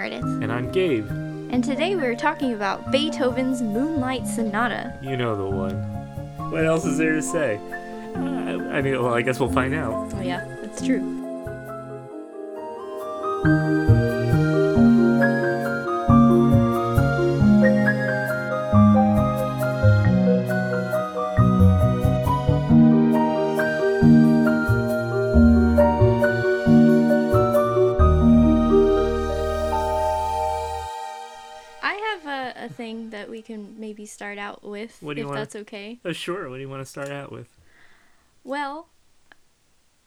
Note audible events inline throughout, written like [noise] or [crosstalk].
Meredith, And I'm Gabe. and today we're talking about Beethoven's Moonlight Sonata. You know the one. What else is there to say? Uh, I mean, well, I guess we'll find out. Oh, yeah, that's true. That's okay. Oh, sure. What do you want to start out with? Well,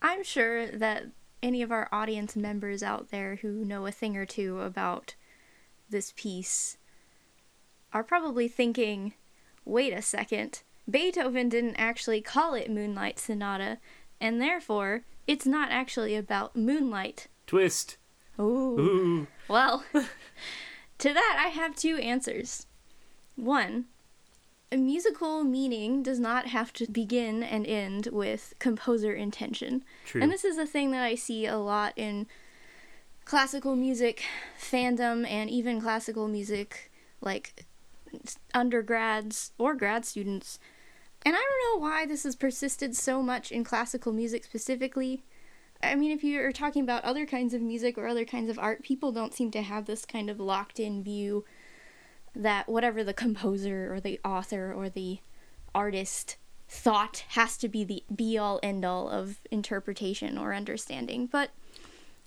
I'm sure that any of our audience members out there who know a thing or two about this piece are probably thinking, wait a second, Beethoven didn't actually call it Moonlight Sonata, and therefore it's not actually about moonlight. Twist. Ooh. Ooh. Well, [laughs] to that I have two answers. One, a musical meaning does not have to begin and end with composer intention. True. And this is a thing that I see a lot in classical music fandom and even classical music like undergrads or grad students. And I don't know why this has persisted so much in classical music specifically. I mean, if you're talking about other kinds of music or other kinds of art, people don't seem to have this kind of locked in view that whatever the composer or the author or the artist thought has to be the be all end all of interpretation or understanding. But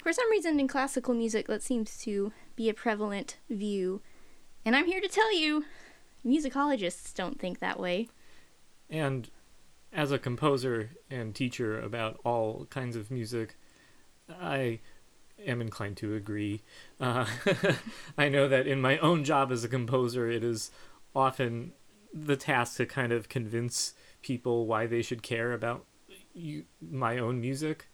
for some reason in classical music, that seems to be a prevalent view. And I'm here to tell you, musicologists don't think that way. And as a composer and teacher about all kinds of music, I am inclined to agree. Uh, [laughs] I know that in my own job as a composer, it is often the task to kind of convince people why they should care about you, my own music.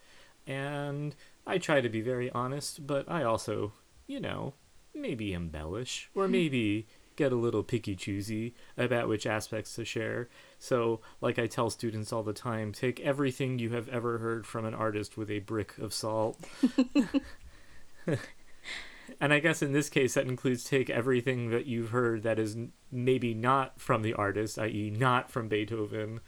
And I try to be very honest, but I also, you know, maybe embellish or maybe get a little picky choosy about which aspects to share. So, like I tell students all the time, take everything you have ever heard from an artist with a brick of salt. [laughs] and I guess in this case, that includes take everything that you've heard that is maybe not from the artist, i.e., not from Beethoven,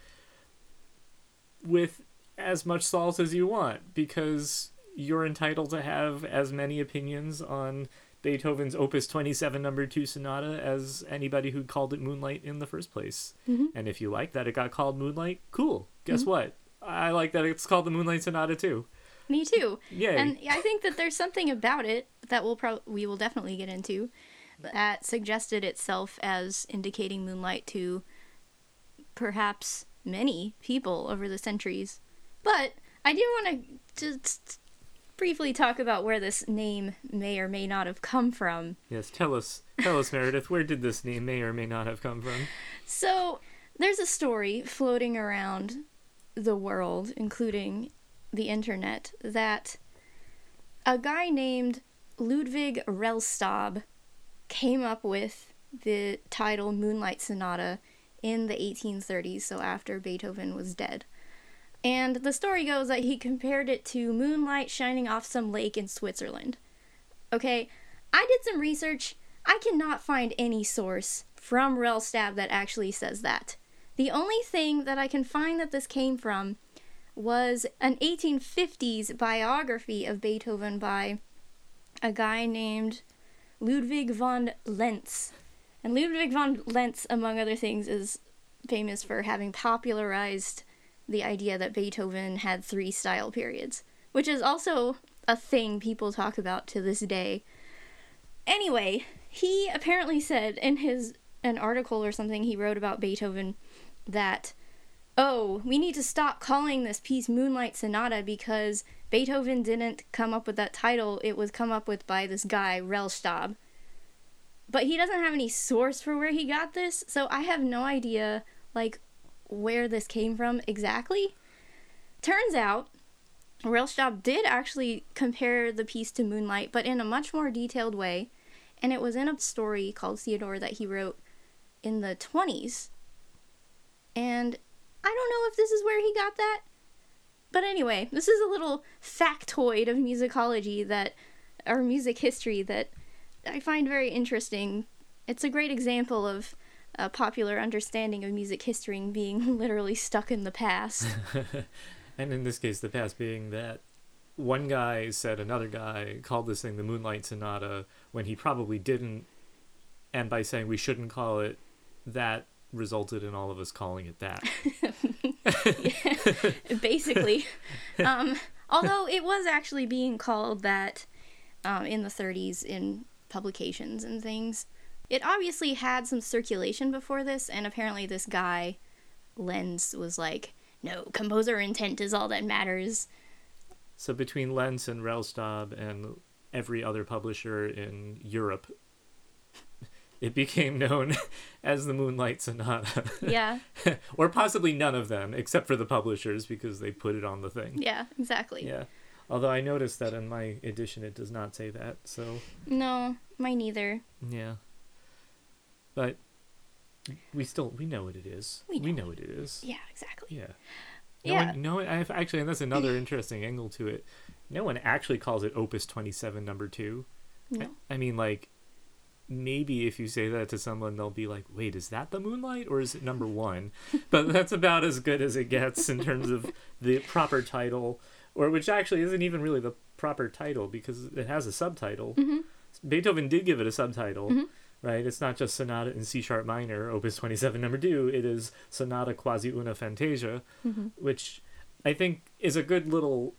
with as much salt as you want, because you're entitled to have as many opinions on Beethoven's Opus 27 number 2 sonata as anybody who called it Moonlight in the first place. Mhm. And if you like that it got called Moonlight, cool. Guess what? I like that it's called the Moonlight Sonata too. Me too. Yay. And I think that there's something about it that we'll pro- we will definitely get into that suggested itself as indicating moonlight to perhaps many people over the centuries. But I do want to just briefly talk about where this name may or may not have come from. yes, tell us, tell us, Meredith, where did this name may or may not have come from? So, there's a story floating around the world, including the internet, that a guy named Ludwig Rellstab came up with the title Moonlight Sonata in the 1830s, so after Beethoven was dead. And the story goes that he compared it to moonlight shining off some lake in Switzerland. Okay, I did some research. I cannot find any source from Rellstab that actually says that. The only thing that I can find that this came from was an 1850s biography of Beethoven by a guy named Ludwig von Lenz. And Ludwig von Lenz, among other things, is famous for having popularized the idea that Beethoven had three style periods, which is also a thing people talk about to this day. Anyway, he apparently said in his an article or something he wrote about Beethoven that oh, we need to stop calling this piece Moonlight Sonata because Beethoven didn't come up with that title. It was come up with by this guy, Rellstab. But he doesn't have any source for where he got this, so I have no idea, like, where this came from exactly. Turns out, Rellstab did actually compare the piece to Moonlight, but in a much more detailed way, and it was in a story called Theodore that he wrote in the 20s. And I don't know if this is where he got that. But anyway, this is a little factoid of musicology that or music history that I find very interesting. It's a great example of a popular understanding of music history being [laughs] literally stuck in the past. [laughs] and in this case, the past being that one guy said another guy called this thing the Moonlight Sonata when he probably didn't, and by saying we shouldn't call it that resulted in all of us calling it that. [laughs] Basically. Um, although it was actually being called that um, in the 30s in publications and things. It obviously had some circulation before this, and apparently this guy, Lenz, was like, no, composer intent is all that matters. So between Lenz and Rellstab and every other publisher in Europe, [laughs] it became known [laughs] as the Moonlight Sonata. [laughs] Yeah. or possibly none of them, except for the publishers, because they put it on the thing. Yeah, exactly. Yeah. Although I noticed that in my edition it does not say that, so. No, mine neither. Yeah. But we still we know what it is. We know, we know what it is. Yeah, exactly. Yeah. No yeah. One, no, I've actually, and that's another [laughs] interesting angle to it. No one actually calls it Opus Twenty Seven Number Two. No. I, I mean, like, maybe if you say that to someone, they'll be like, "Wait, is that the Moonlight or is it number one?" [laughs] but that's about as good as it gets in terms of the proper title, or which actually isn't even really the proper title because it has a subtitle. Mm-hmm. Beethoven did give it a subtitle. Mm-hmm right? It's not just Sonata in C sharp minor, Opus 27, number two. It is Sonata quasi una fantasia, mm-hmm. which I think is a good little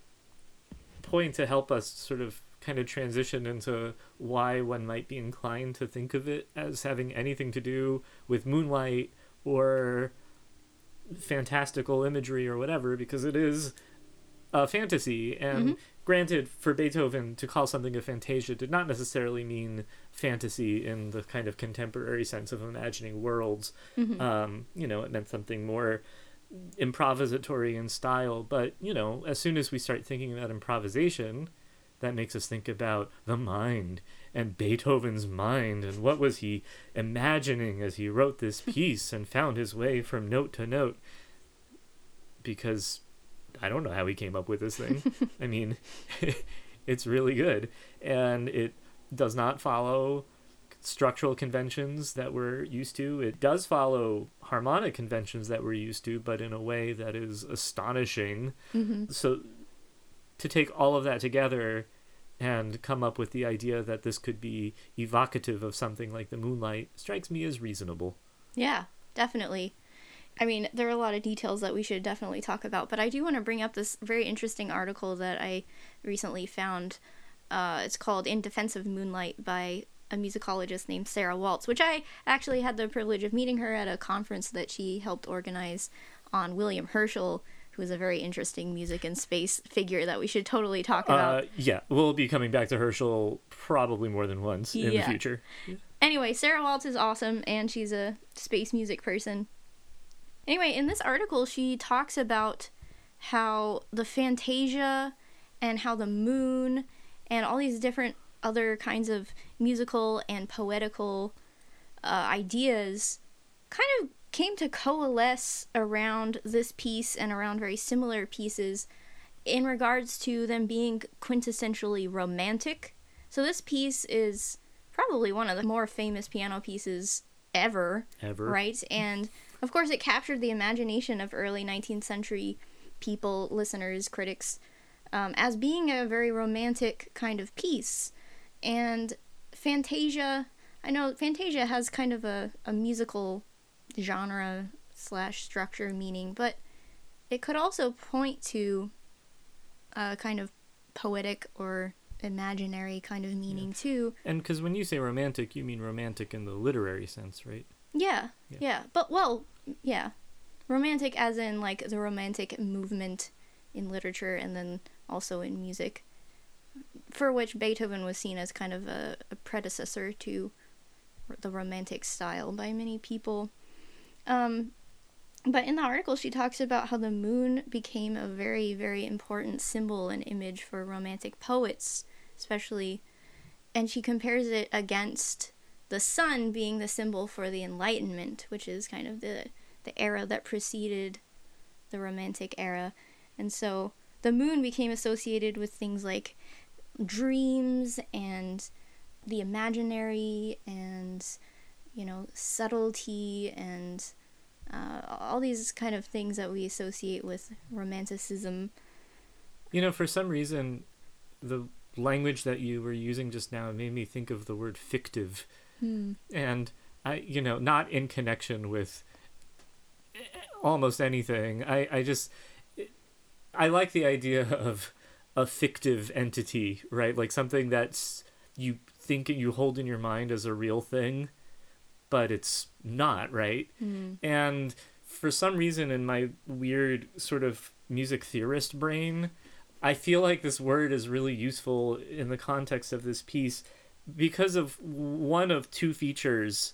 point to help us sort of kind of transition into why one might be inclined to think of it as having anything to do with moonlight or fantastical imagery or whatever, because it is a fantasy and mm-hmm. Granted for beethoven to call something a fantasia did not necessarily mean fantasy in the kind of contemporary sense of imagining worlds. Mm-hmm. um, you know it meant something more improvisatory in style. But you know as soon as we start thinking about improvisation that makes us think about the mind and beethoven's mind and what was he imagining as he wrote this [laughs] piece and found his way from note to note. Because I don't know how he came up with this thing. [laughs] I mean, [laughs] it's really good, and it does not follow structural conventions that we're used to. It does follow harmonic conventions that we're used to, but in a way that is astonishing. Mm-hmm. So, to take all of that together and come up with the idea that this could be evocative of something like the moonlight strikes me as reasonable. Yeah, definitely. I mean, there are a lot of details that we should definitely talk about, but I do want to bring up this very interesting article that I recently found. Uh, it's called In Defense of Moonlight by a musicologist named Sarah Waltz, which I actually had the privilege of meeting her at a conference that she helped organize on William Herschel, who is a very interesting music and space figure that we should totally talk about. Uh, yeah, we'll be coming back to Herschel probably more than once in Yeah. the future. Anyway, Sarah Waltz is awesome, and she's a space music person. Anyway, in this article, she talks about how the Fantasia and how the moon and all these different other kinds of musical and poetical uh, ideas kind of came to coalesce around this piece and around very similar pieces in regards to them being quintessentially romantic. So, this piece is probably one of the more famous piano pieces ever, Ever. right? And of course, it captured the imagination of early 19th century people, listeners, critics, um, as being a very romantic kind of piece. And Fantasia, I know Fantasia has kind of a, a musical genre slash structure meaning, but it could also point to a kind of poetic or imaginary kind of meaning too. And because when you say romantic, you mean romantic in the literary sense, right? Yeah, Yeah. yeah, But well, yeah. Romantic as in like the romantic movement in literature and then also in music. For which Beethoven was seen as kind of a, a predecessor to the romantic style by many people. Um, but in the article, she talks about how the moon became a very, very important symbol and image for romantic poets, especially. And she compares it against the sun being the symbol for the Enlightenment, which is kind of the, the era that preceded the Romantic era. And so the moon became associated with things like dreams and the imaginary and you know subtlety and uh, all these kind of things that we associate with romanticism. You know, for some reason, the language that you were using just now made me think of the word fictive, Hmm. and I, you know, not in connection with almost anything. I, I just, I like the idea of a fictive entity, right? Like something that's you think you hold in your mind as a real thing, but it's not, right? Hmm. And for some reason, in my weird sort of music theorist brain, I feel like this word is really useful in the context of this piece because of one of two features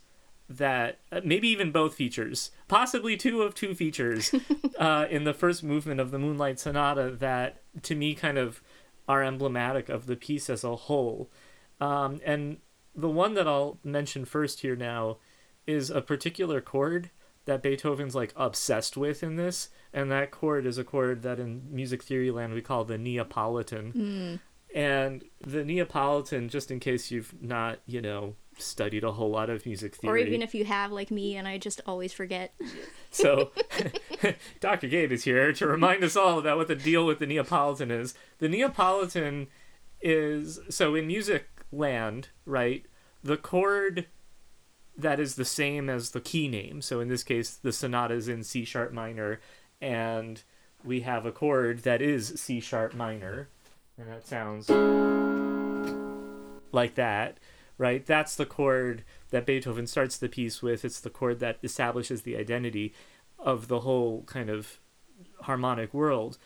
that uh, maybe even both features, possibly two of two features [laughs] uh, in the first movement of the Moonlight Sonata that to me kind of are emblematic of the piece as a whole. Um, and the one that I'll mention first here now is a particular chord that Beethoven's like obsessed with in this, and that chord is a chord that in music theory land we call the Neapolitan. Hmm. And the Neapolitan, just in case you've not, you know, studied a whole lot of music theory. Or even if you have, like me, and I just always forget. So, [laughs] [laughs] Dr. Gabe is here to remind us all about what the deal with the Neapolitan is. The Neapolitan is so in music land, right? The chord that is the same as the key name. So in this case, the sonata is in C sharp minor, and we have a chord that is C sharp minor, and that sounds like that, right? That's the chord that Beethoven starts the piece with. It's the chord that establishes the identity of the whole kind of harmonic world.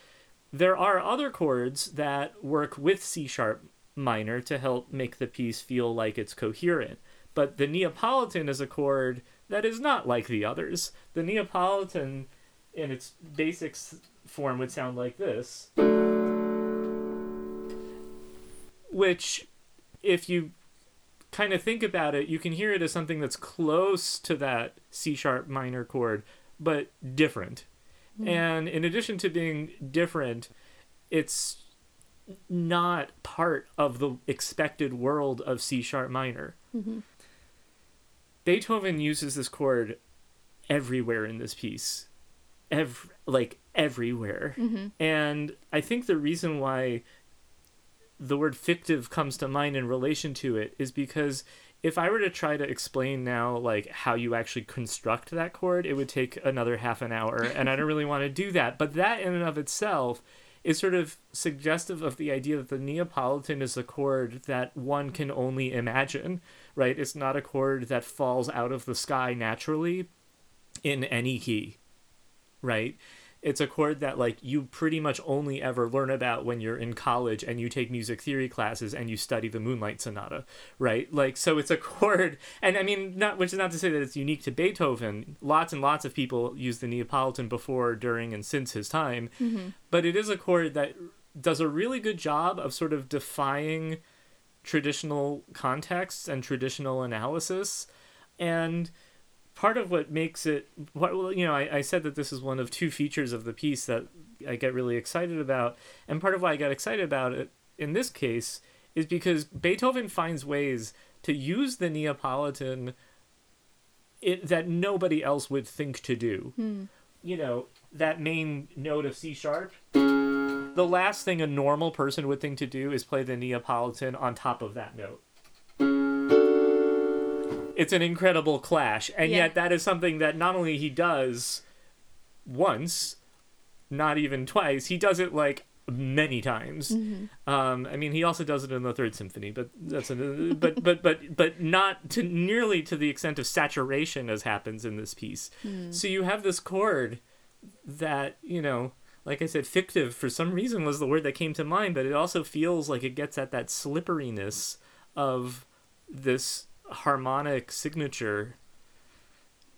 There are other chords that work with C sharp minor to help make the piece feel like it's coherent. But the Neapolitan is a chord that is not like the others. The Neapolitan, in its basic form, would sound like this. Which, if you kind of think about it, you can hear it as something that's close to that C sharp minor chord, but different. And in addition to being different, it's not part of the expected world of C sharp minor. Mhm. Beethoven uses this chord everywhere in this piece. Ev- like everywhere. Mhm. And I think the reason why the word fictive comes to mind in relation to it is because if I were to try to explain now like how you actually construct that chord, it would take another half an hour and I don't really want to do that. But that in and of itself is sort of suggestive of the idea that the Neapolitan is a chord that one can only imagine, right? It's not a chord that falls out of the sky naturally in any key, right? It's a chord that like you pretty much only ever learn about when you're in college and you take music theory classes and you study the Moonlight Sonata, right? Like so it's a chord and I mean not which is not to say that it's unique to Beethoven. Lots and lots of people use the Neapolitan before, during and since his time. Mm-hmm. But it is a chord that does a really good job of sort of defying traditional contexts and traditional analysis and part of what makes it what well, you know I, I said that this is one of two features of the piece that i get really excited about. And part of why i got excited about it in this case is because beethoven finds ways to use the neapolitan it, that nobody else would think to do. Hmm. you know that main note of c sharp. The last thing a normal person would think to do is play the neapolitan on top of that note it's an incredible clash. And Yeah. yet that is something that not only he does once not even twice he does it like many times. Um i mean he also does it in the third symphony but that's a but but but but not to nearly to the extent of saturation as happens in this piece. So you have this chord that you know like i said fictive for some reason was the word that came to mind but it also feels like it gets at that slipperiness of this harmonic signature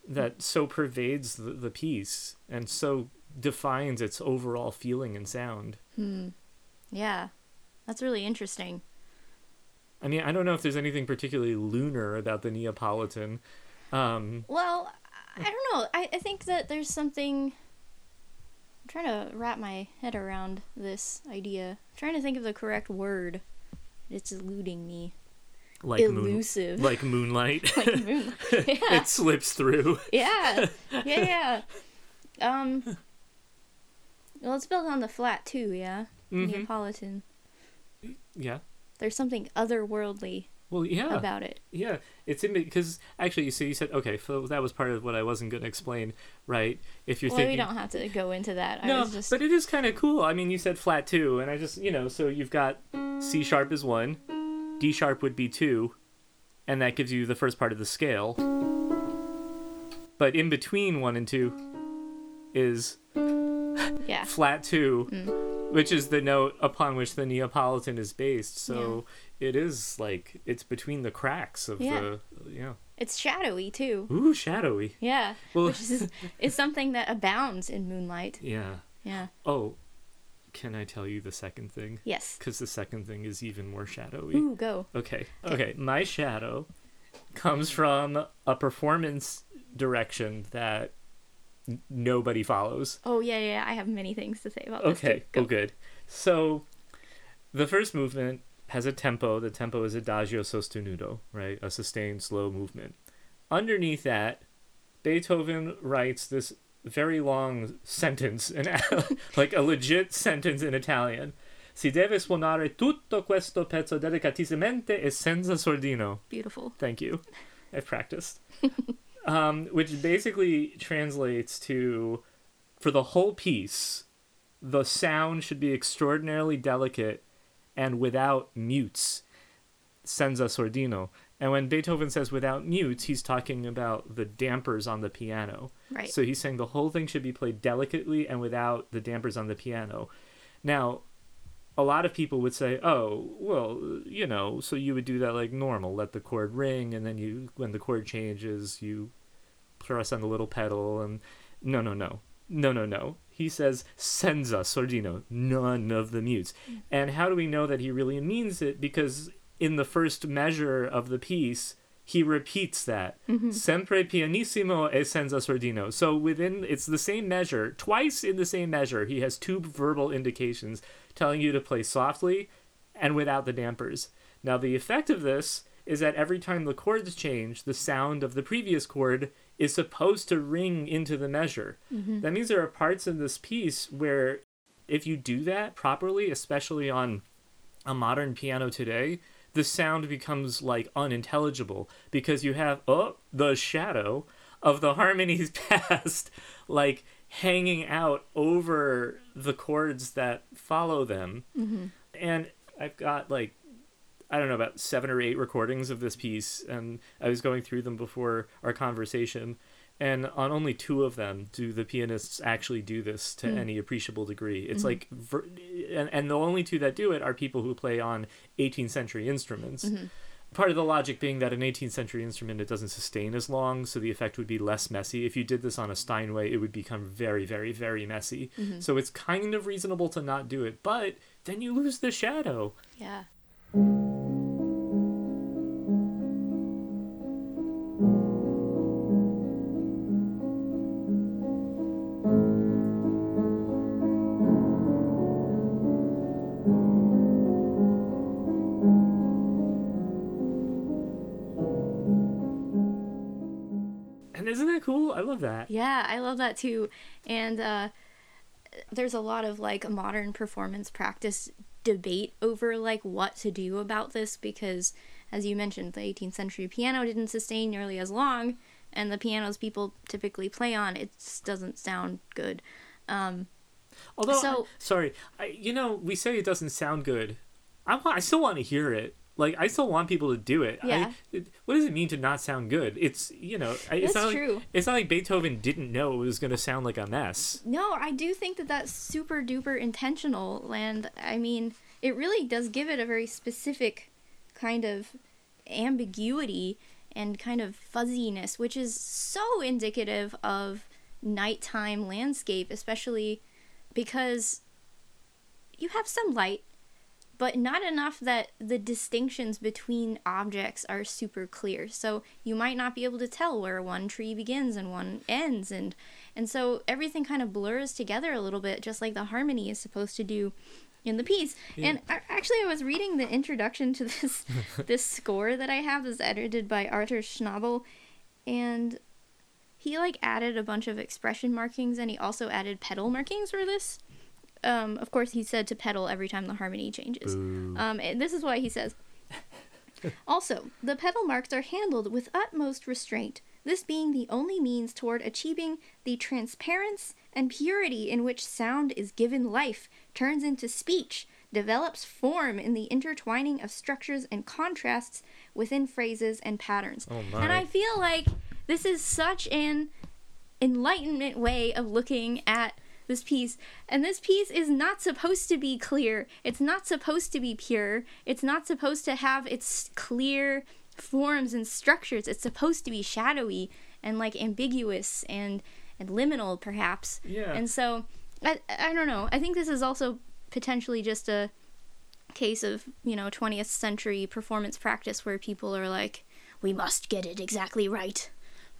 that so pervades the, the piece and so defines its overall feeling and sound Hmm. Yeah. That's really interesting. i mean i don't know if there's anything particularly lunar about the neapolitan um Well, I don't know. I, I think that there's something. I'm trying to wrap my head around this idea. I'm trying to think of the correct word. It's eluding me. Like moon, Elusive. like moonlight. [laughs] like moonlight. [laughs] Yeah. it slips through. yeah. Yeah, [laughs] yeah. Um Well it's built on the flat too, yeah? Mhm. Neapolitan. Yeah. There's something otherworldly Well, yeah. about it. Yeah, it's in because actually, you so you said okay, so that was part of what I wasn't going to explain, right? If you're Well, thinking, we don't have to go into that. I no, was just but it is kind of cool. I mean, you said flat two, and I just you know, so you've got C sharp is one, D sharp would be two, and that gives you the first part of the scale. But in between one and two is [laughs] yeah. flat two, Mm. which is the note upon which the Neapolitan is based. So it is like it's between the cracks of Yeah. the yeah. It's shadowy too. Ooh, shadowy. Yeah. Well- Which is is [laughs] something that abounds in moonlight. Yeah. Yeah. Oh, can I tell you the second thing? Yes. Because the second thing is even more shadowy. Ooh, go. Okay. Okay. My shadow comes from a performance direction that n- nobody follows. Oh yeah, yeah. I have many things to say about this. Okay. Go. Oh, good. So, the first movement has a tempo. The tempo is adagio sostenuto, right? A sustained, slow movement. Underneath that, Beethoven writes this very long sentence, an, [laughs] like a legit sentence in Italian. Si deve suonare tutto questo pezzo delicatissimamente e senza sordino. Beautiful. Thank you. I've practiced. [laughs] um, which basically translates to for the whole piece, the sound should be extraordinarily delicate and without mutes. Senza sordino. And when Beethoven says without mutes, he's talking about the dampers on the piano. Right. So he's saying the whole thing should be played delicately and without the dampers on the piano. Now, a lot of people would say, "Oh, well, you know, so you would do that like normal, let the chord ring and then you when the chord changes, you press on the little pedal and no, no, no. No, no, no. He says senza sordino, none of the mutes. Mm. And how do we know that he really means it because in the first measure of the piece, he repeats that mm-hmm. sempre pianissimo e senza sordino. So within it's the same measure, twice in the same measure, he has two verbal indications telling you to play softly and without the dampers. Now the effect of this is that every time the chords change, the sound of the previous chord is supposed to ring into the measure. Mm-hmm. That means there are parts in this piece where if you do that properly, especially on a modern piano today, the sound becomes like unintelligible because you have oh the shadow of the harmonies [laughs] past like hanging out over the chords that follow them. Mm-hmm. And I've got like I don't know about seven or eight recordings of this piece, and I was going through them before our conversation. And on only two of them do the pianists actually do this to hmm. any appreciable degree. It's hmm. like, ver- and, and the only two that do it are people who play on 18th century instruments. Mm-hmm. Part of the logic being that an 18th century instrument it doesn't sustain as long, so the effect would be less messy. If you did this on a Steinway, it would become very, very, very messy. Mm-hmm. So it's kind of reasonable to not do it, but then you lose the shadow. Yeah. Yeah, I love that too. And uh, there's a lot of like modern performance practice debate over like what to do about this because, as you mentioned, the 18th century piano didn't sustain nearly as long, and the pianos people typically play on it just doesn't sound good. Um, Although, So- I- sorry, I, you know, we say it doesn't sound good. I want, I still want to hear it. Like, I still want people to do it. Yeah. I, it. What does it mean to not sound good? It's you know, I- it's not true. Like, it's not like Beethoven didn't know it was going to sound like a mess. No, I do think that that's super duper intentional, and I mean, it really does give it a very specific kind of ambiguity and kind of fuzziness, which is so indicative of nighttime landscape, especially because you have some light, but not enough that the distinctions between objects are super clear. So you might not be able to tell where one tree begins and one ends and and so everything kind of blurs together a little bit just like the harmony is supposed to do. in the piece. Yeah. And I, actually, I was reading the introduction to this [laughs] this score that I have. Is edited by Arthur Schnabel, and he like added a bunch of expression markings, and he also added pedal markings for this. Um, of course, he said to pedal every time the harmony changes. Um, and this is why he says. [laughs] also, the pedal marks are handled with utmost restraint, this being the only means toward achieving the transparency and purity in which sound is given life, turns into speech, develops form in the intertwining of structures and contrasts within phrases and patterns. Oh And I feel like this is such an enlightenment way of looking at this piece. And this piece is not supposed to be clear. It's not supposed to be pure. It's not supposed to have its clear forms and structures. It's supposed to be shadowy and like ambiguous and and liminal perhaps. Yeah. And so I I don't know. I think this is also potentially just a case of, you know, 20th century performance practice where people are like we must get it exactly right.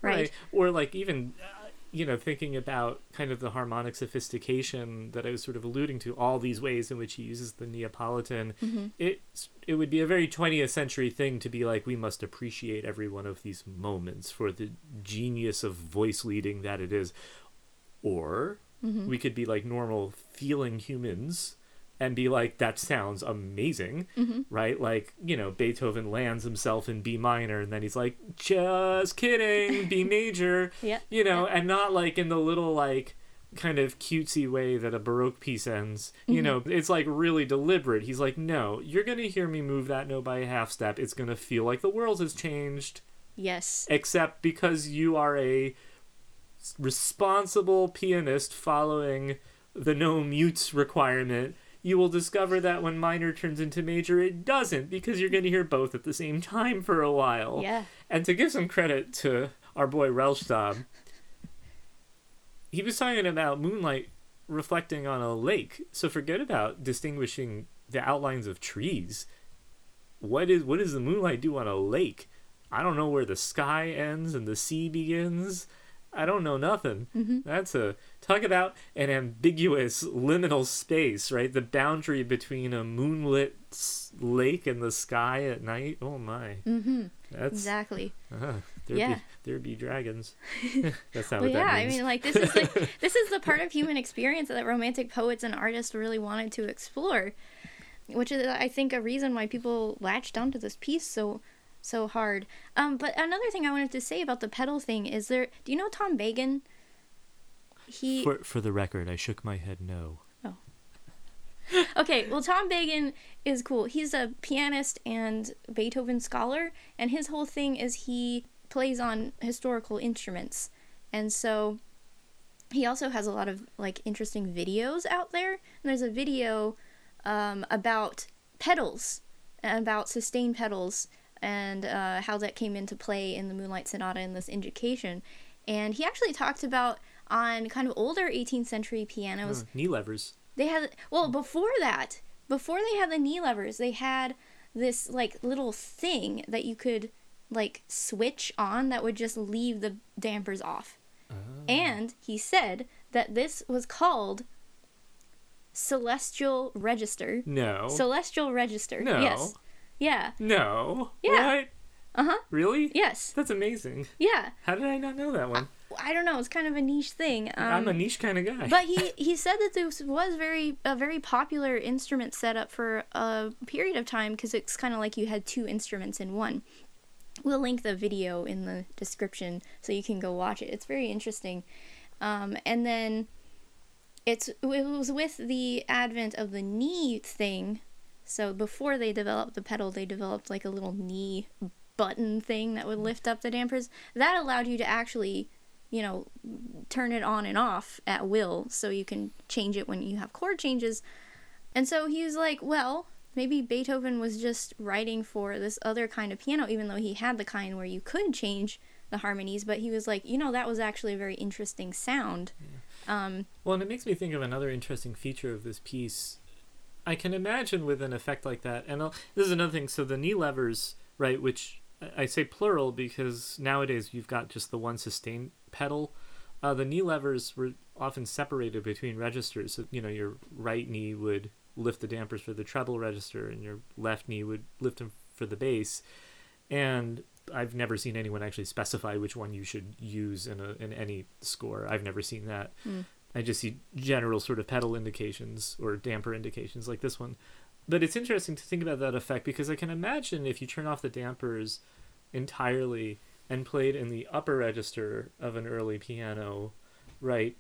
Right. Or like even, you know, thinking about kind of the harmonic sophistication that I was sort of alluding to, all these ways in which he uses the Neapolitan. Mm-hmm. It it would be a very 20th century thing to be like, we must appreciate every one of these moments for the genius of voice leading that it is. Or Mm-hmm. we could be like normal feeling humans and be like that sounds amazing Mm-hmm. right? Like you know beethoven lands himself in b minor and then he's like just kidding b [laughs] major Yeah. you know and not like in the little like kind of cutesy way that a baroque piece ends you know? It's like really deliberate. He's like no you're gonna hear me move that note by a half step. It's gonna feel like the world has changed. Yes. except because you are a responsible pianist following the no mutes requirement you will discover that when minor turns into major it doesn't because you're going to hear both at the same time for a while Yeah. and to give some credit to our boy Rellstab he was talking about moonlight reflecting on a lake so forget about distinguishing the outlines of trees what is what does the moonlight do on a lake I don't know where the sky ends and the sea begins. I don't know nothing. Mm-hmm. That's a talk about an ambiguous liminal space, right? The boundary between a moonlit lake and the sky at night. Oh my, Mm-hmm. that's Exactly. uh, there Yeah. be there be dragons. [laughs] that's not Well, what yeah. that I mean, like this is like [laughs] this is the part of human experience that romantic poets and artists really wanted to explore, which is I think a reason why people latched onto this piece so so hard. Um, but another thing I wanted to say about the pedal thing is there. Do you know Tom Beghin? He for for the record, I shook my head no. Oh. [laughs] okay, well, Tom Beghin is cool. He's a pianist and Beethoven scholar, and his whole thing is he plays on historical instruments. And so he also has a lot of like interesting videos out there. And there's a video um, about pedals, about sustained pedals, and uh, how that came into play in the Moonlight Sonata in this indication. And he actually talked about on kind of older 18th century pianos, Uh, knee levers. they had well before that, before they had the knee levers, they had this like little thing that you could like switch on that would just leave the dampers off. Oh. And he said that this was called celestial register. No. Celestial register. No. Yes. Yeah. no. Yeah. What? Uh-huh. Really? Yes. That's amazing. Yeah. How did I not know that one? I don't know, it's kind of a niche thing. Um, I'm a niche kind of guy. but he [laughs] he said that this was very a very popular instrument setup for a period of time because it's kind of like you had two instruments in one. We'll link the video in the description so you can go watch it. It's very interesting. Um, and then it's it was with the advent of the knee thing. So before they developed the pedal, they developed like a little knee button thing that would lift up the dampers. That allowed you to actually, you know, turn it on and off at will so you can change it when you have chord changes. And so he was like, well, maybe Beethoven was just writing for this other kind of piano, even though he had the kind where you could change the harmonies. But he was like, you know, that was actually a very interesting sound. Um, Well, and it makes me think of another interesting feature of this piece. I can imagine with an effect like that, and I'll, this is another thing. So the knee levers, right, which I- say plural because nowadays you've got just the one sustain pedal. Uh, the knee levers were often separated between registers. So, you know, your right knee would lift the dampers for the treble register, and your left knee would lift them for the bass. And I've never seen anyone actually specify which one you should use in a in any score. I've never seen that. Mm. I just see general sort of pedal indications or damper indications like this one. But it's interesting to think about that effect because I can imagine if you turn off the dampers entirely and played in the upper register of an early piano, right?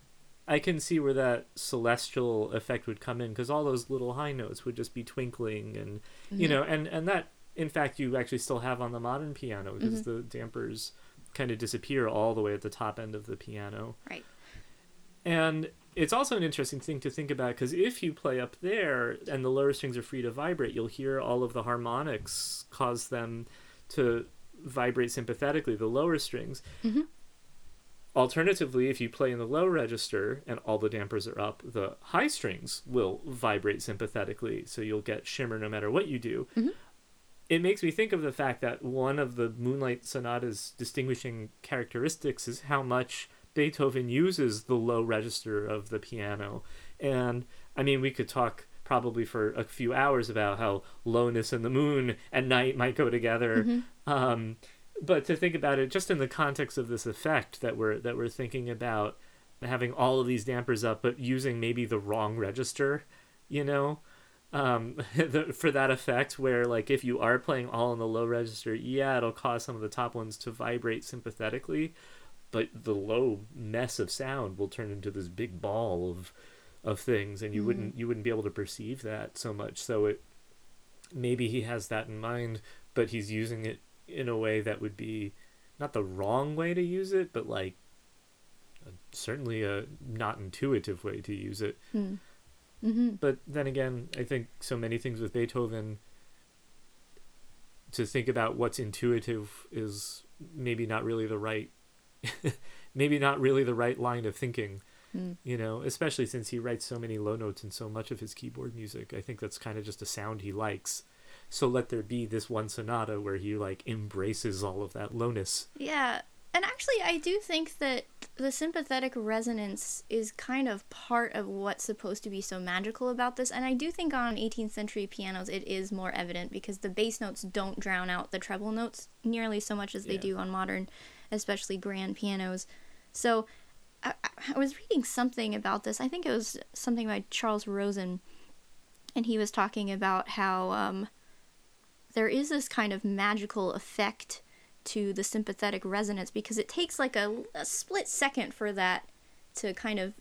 I can see where that celestial effect would come in because all those little high notes would just be twinkling and you Mhm. know and and that in fact you actually still have on the modern piano because the dampers kind of disappear all the way at the top end of the piano. Right. And it's also an interesting thing to think about because if you play up there and the lower strings are free to vibrate, you'll hear all of the harmonics cause them to vibrate sympathetically, the lower strings. Mhm. Alternatively, if you play in the low register and all the dampers are up, the high strings will vibrate sympathetically, so you'll get shimmer no matter what you do. Mhm. It makes me think of the fact that one of the Moonlight Sonata's distinguishing characteristics is how much Beethoven uses the low register of the piano. And I mean, we could talk probably for a few hours about how lowness and the moon and night might go together. Mhm. Um, but to think about it just in the context of this effect that we're that we're thinking about having all of these dampers up but using maybe the wrong register you know um, [laughs] the, for that effect where like if you are playing all in the low register yeah it'll cause some of the top ones to vibrate sympathetically but the low mess of sound will turn into this big ball of of things and you Mhm. wouldn't you wouldn't be able to perceive that so much so it maybe he has that in mind but he's using it in a way that would be not the wrong way to use it but like certainly a not intuitive way to use it Mm. Mm-hmm. but then again i think so many things with beethoven to think about what's intuitive is maybe not really the right [laughs] maybe not really the right line of thinking Mm. you know especially since he writes so many low notes in so much of his keyboard music i think that's kind of just a sound he likes so let there be this one sonata where he like embraces all of that lowness Yeah, and actually, I do think that the sympathetic resonance is kind of part of what's supposed to be so magical about this. And I do think on 18th century pianos, it is more evident because the bass notes don't drown out the treble notes nearly so much as they Yeah. do on modern, especially grand pianos. So I, I was reading something about this. I think it was something by Charles Rosen, and he was talking about how um, there is this kind of magical effect to the sympathetic resonance because it takes like a, a split second for that to kind of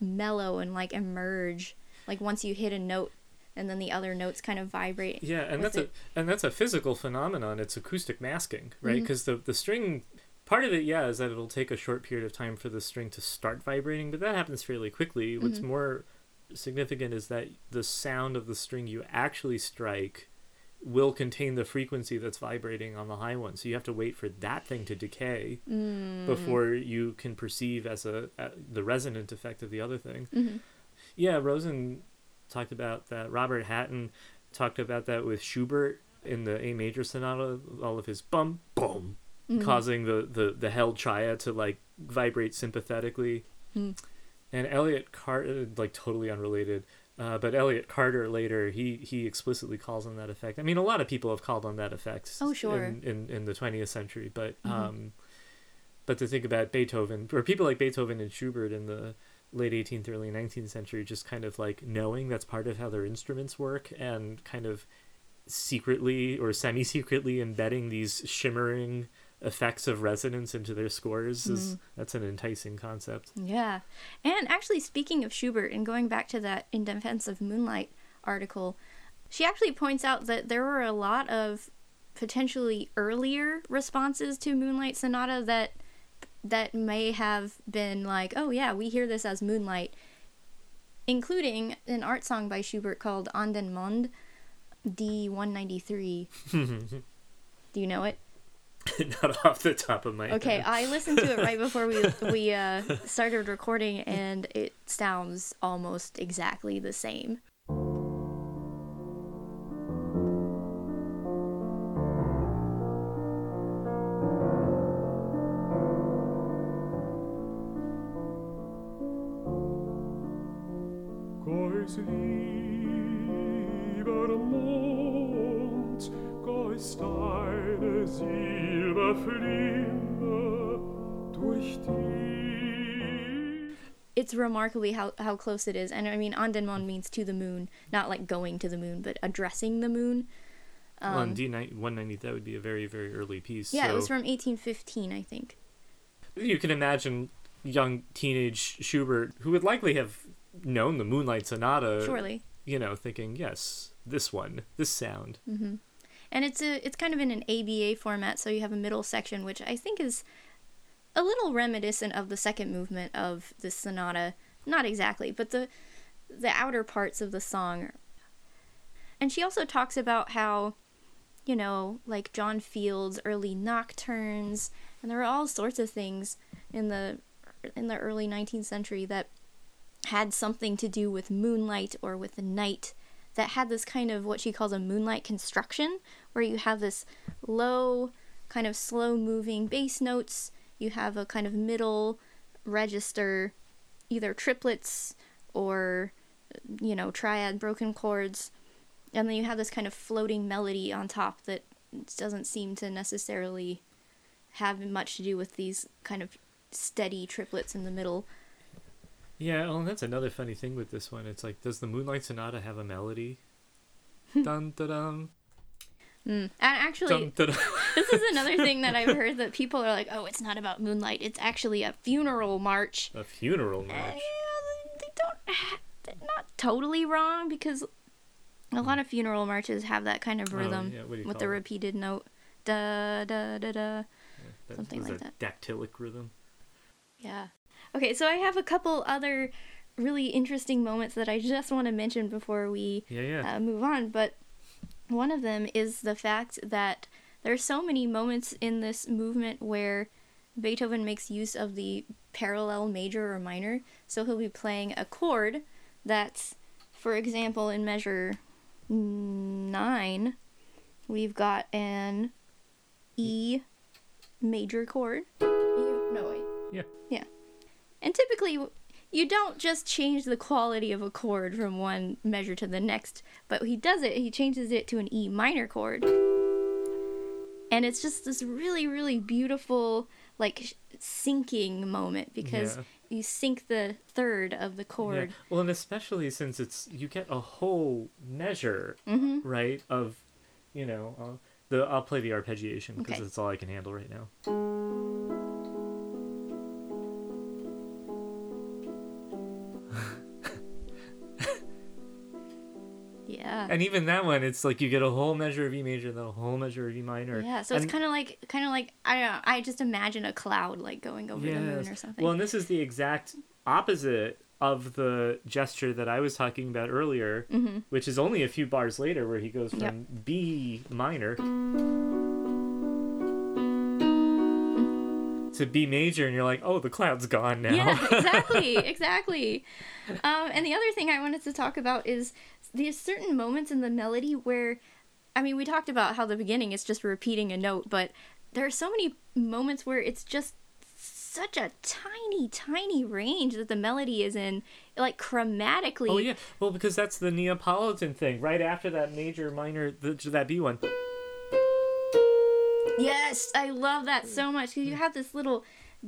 mellow and like emerge like once you hit a note and then the other notes kind of vibrate yeah and that's it. a and that's a physical phenomenon it's acoustic masking right because the the string part of it yeah is that it'll take a short period of time for the string to start vibrating but that happens fairly quickly what's Mhm. more significant is that the sound of the string you actually strike will contain the frequency that's vibrating on the high one so you have to wait for that thing to decay mm. before you can perceive as a, a the resonant effect of the other thing Mhm. yeah, Rosen talked about that. Robert Hatten talked about that with Schubert in the A major sonata, all of his bum bum Mhm. causing the, the, the held triad to like vibrate sympathetically. Mm. And Elliott Carter, like totally unrelated, uh, but Elliott Carter later, he, he explicitly calls on that effect. I mean, a lot of people have called on that effect Oh, sure. in, in, in the 20th century, but Mhm. um, but to think about Beethoven, or people like Beethoven and Schubert in the late 18th, early 19th century, just kind of like knowing that's part of how their instruments work and kind of secretly or semi secretly embedding these shimmering effects of resonance into their scores is mm-hmm. that's an enticing concept. Yeah. And actually, speaking of Schubert and going back to that In Defense of Moonlight article, she actually points out that there were a lot of potentially earlier responses to Moonlight Sonata that that may have been like, oh yeah, we hear this as Moonlight, including an art song by Schubert called An den Mond, D193. [laughs] Do you know it? [laughs] Not off the top of my okay, head. Okay, I listened to it right before we [laughs] we uh, started recording, and it sounds almost exactly the same. lieber Mond, Geist deines Jesus. It's remarkably how, how close it is. And I mean, An den Mond means to the moon, not like going to the moon, but addressing the moon. well, on D one ninety, that would be a very very early piece. Um, Yeah, so it was from 1815, I think. you can imagine young teenage Schubert, who would likely have known the Moonlight Sonata, Surely. you know, thinking, yes, this one, this sound. And it's a it's kind of in an ABA format, so you have a middle section, which I think is a little reminiscent of the second movement of the sonata. Not exactly, but the the outer parts of the song. And she also talks about how, you know, like John Field's early nocturnes, and there were all sorts of things in the in the early 19th century that had something to do with moonlight or with the night that had this kind of what she calls a moonlight construction where you have this low kind of slow moving bass notes. You have a kind of middle register either triplets or you know triad broken chords. And then you have this kind of floating melody on top that doesn't seem to necessarily have much to do with these kind of steady triplets in the middle Yeah, well, and that's another funny thing with this one. It's like, does the Moonlight Sonata have a melody? dun dun dun. mm. and actually dun, [laughs] this is another [laughs] thing that I've heard that people are like, oh, it's not about moonlight. It's actually a funeral march. A funeral Uh, march. they don't. They're not totally wrong because a lot of funeral marches have that kind of Oh, rhythm yeah, do you with the it? repeated note. Da da da da. That something like a that. dactylic rhythm. Yeah. Okay, so I have a couple other really interesting moments that I just want to mention before we Yeah, yeah. uh, move on, but one of them is the fact that there are so many moments in this movement where Beethoven makes use of the parallel major or minor. So he'll be playing a chord that's, for example, in measure nine, we've got an E major chord. You, no, wait. Yeah. Yeah. And typically, you don't just change the quality of a chord from one measure to the next, but he does it. He changes it to an E minor chord. And it's just this really, really beautiful, like, sinking moment because Yeah. you sink the third of the chord. Yeah. Well, and especially since it's you get a whole measure, hmm right? Of, you know, uh, the I'll play the arpeggiation because Okay. that's all I can handle right now. Yeah. And even that one, it's like you get a whole measure of E major, and then a whole measure of E minor. Yeah, so it's kind of like, kind of like I don't know. I just imagine a cloud like going over the moon or something. Well, and this is the exact opposite of the gesture that I was talking about earlier, Mhm. which is only a few bars later where he goes from Yep. B minor to B major, and you're like, oh, the cloud's gone now. Yeah, exactly, [laughs] exactly. Um, and the other thing I wanted to talk about is there's certain moments in the melody where, I mean, we talked about how the beginning is just repeating a note, but there are so many moments where it's just such a tiny, tiny range that the melody is in, like chromatically. Oh yeah, well because that's the Neapolitan thing. Right after that major, minor, the, that B one. Yes, I love that so much because you have this little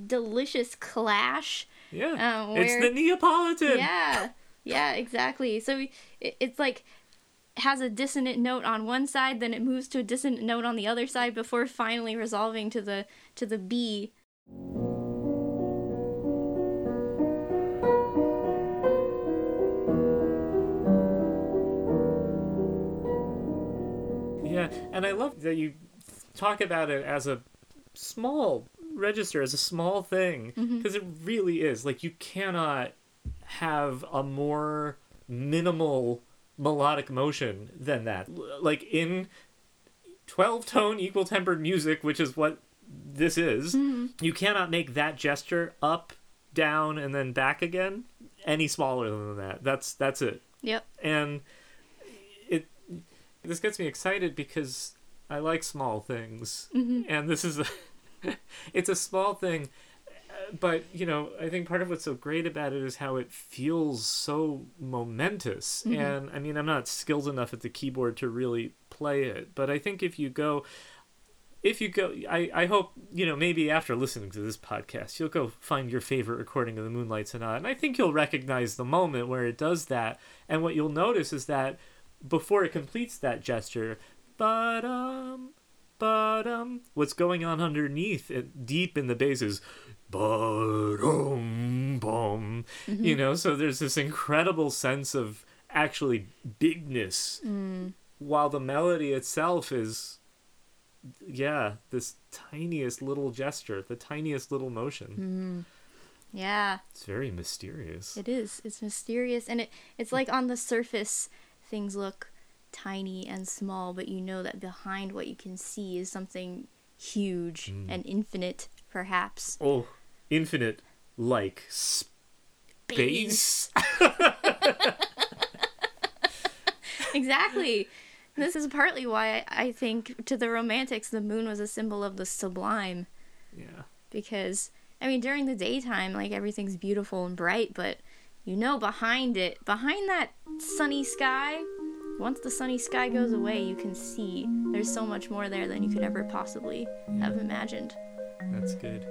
delicious clash. Yeah, Um, it's the Neapolitan. Yeah, yeah, exactly. So it, it's like has a dissonant note on one side, then it moves to a dissonant note on the other side before finally resolving to the to the B. Yeah, and I love that you talk about it as a small register, as a small thing, mm-hmm. because it really is. Like, you cannot have a more minimal melodic motion than that. Like, in 12 tone equal tempered music, which is what this is, mm-hmm. you cannot make that gesture up, down, and then back again any smaller than that. That's that's it Yep. and it this gets me excited because I like small things, mm-hmm. and this is a [laughs] it's a small thing, but you know I think part of what's so great about it is how it feels so momentous, and I mean I'm not skilled enough at the keyboard to really play it. But I think if you go if you go I, I hope you know maybe after listening to this podcast you'll go find your favorite recording of the moonlight sonata and i think you'll recognize the moment where it does that and what you'll notice is that before it completes that gesture but um but um what's going on underneath it deep in the bass is but um bum mm-hmm. you know so there's this incredible sense of actually bigness. Mm. While the melody itself is yeah this tiniest little gesture the tiniest little motion. Mm-hmm. Yeah, it's very mysterious. It is. It's mysterious and it it's like on the surface things look tiny and small, but you know that behind what you can see is something huge mm. and infinite perhaps. oh infinite like space. [laughs] exactly. This is partly why I, think to the romantics the moon was a symbol of the sublime. Yeah. Because I mean during the daytime like everything's beautiful and bright, but you know behind it, behind that sunny sky, once the sunny sky goes away, you can see there's so much more there than you could ever possibly have imagined. that's good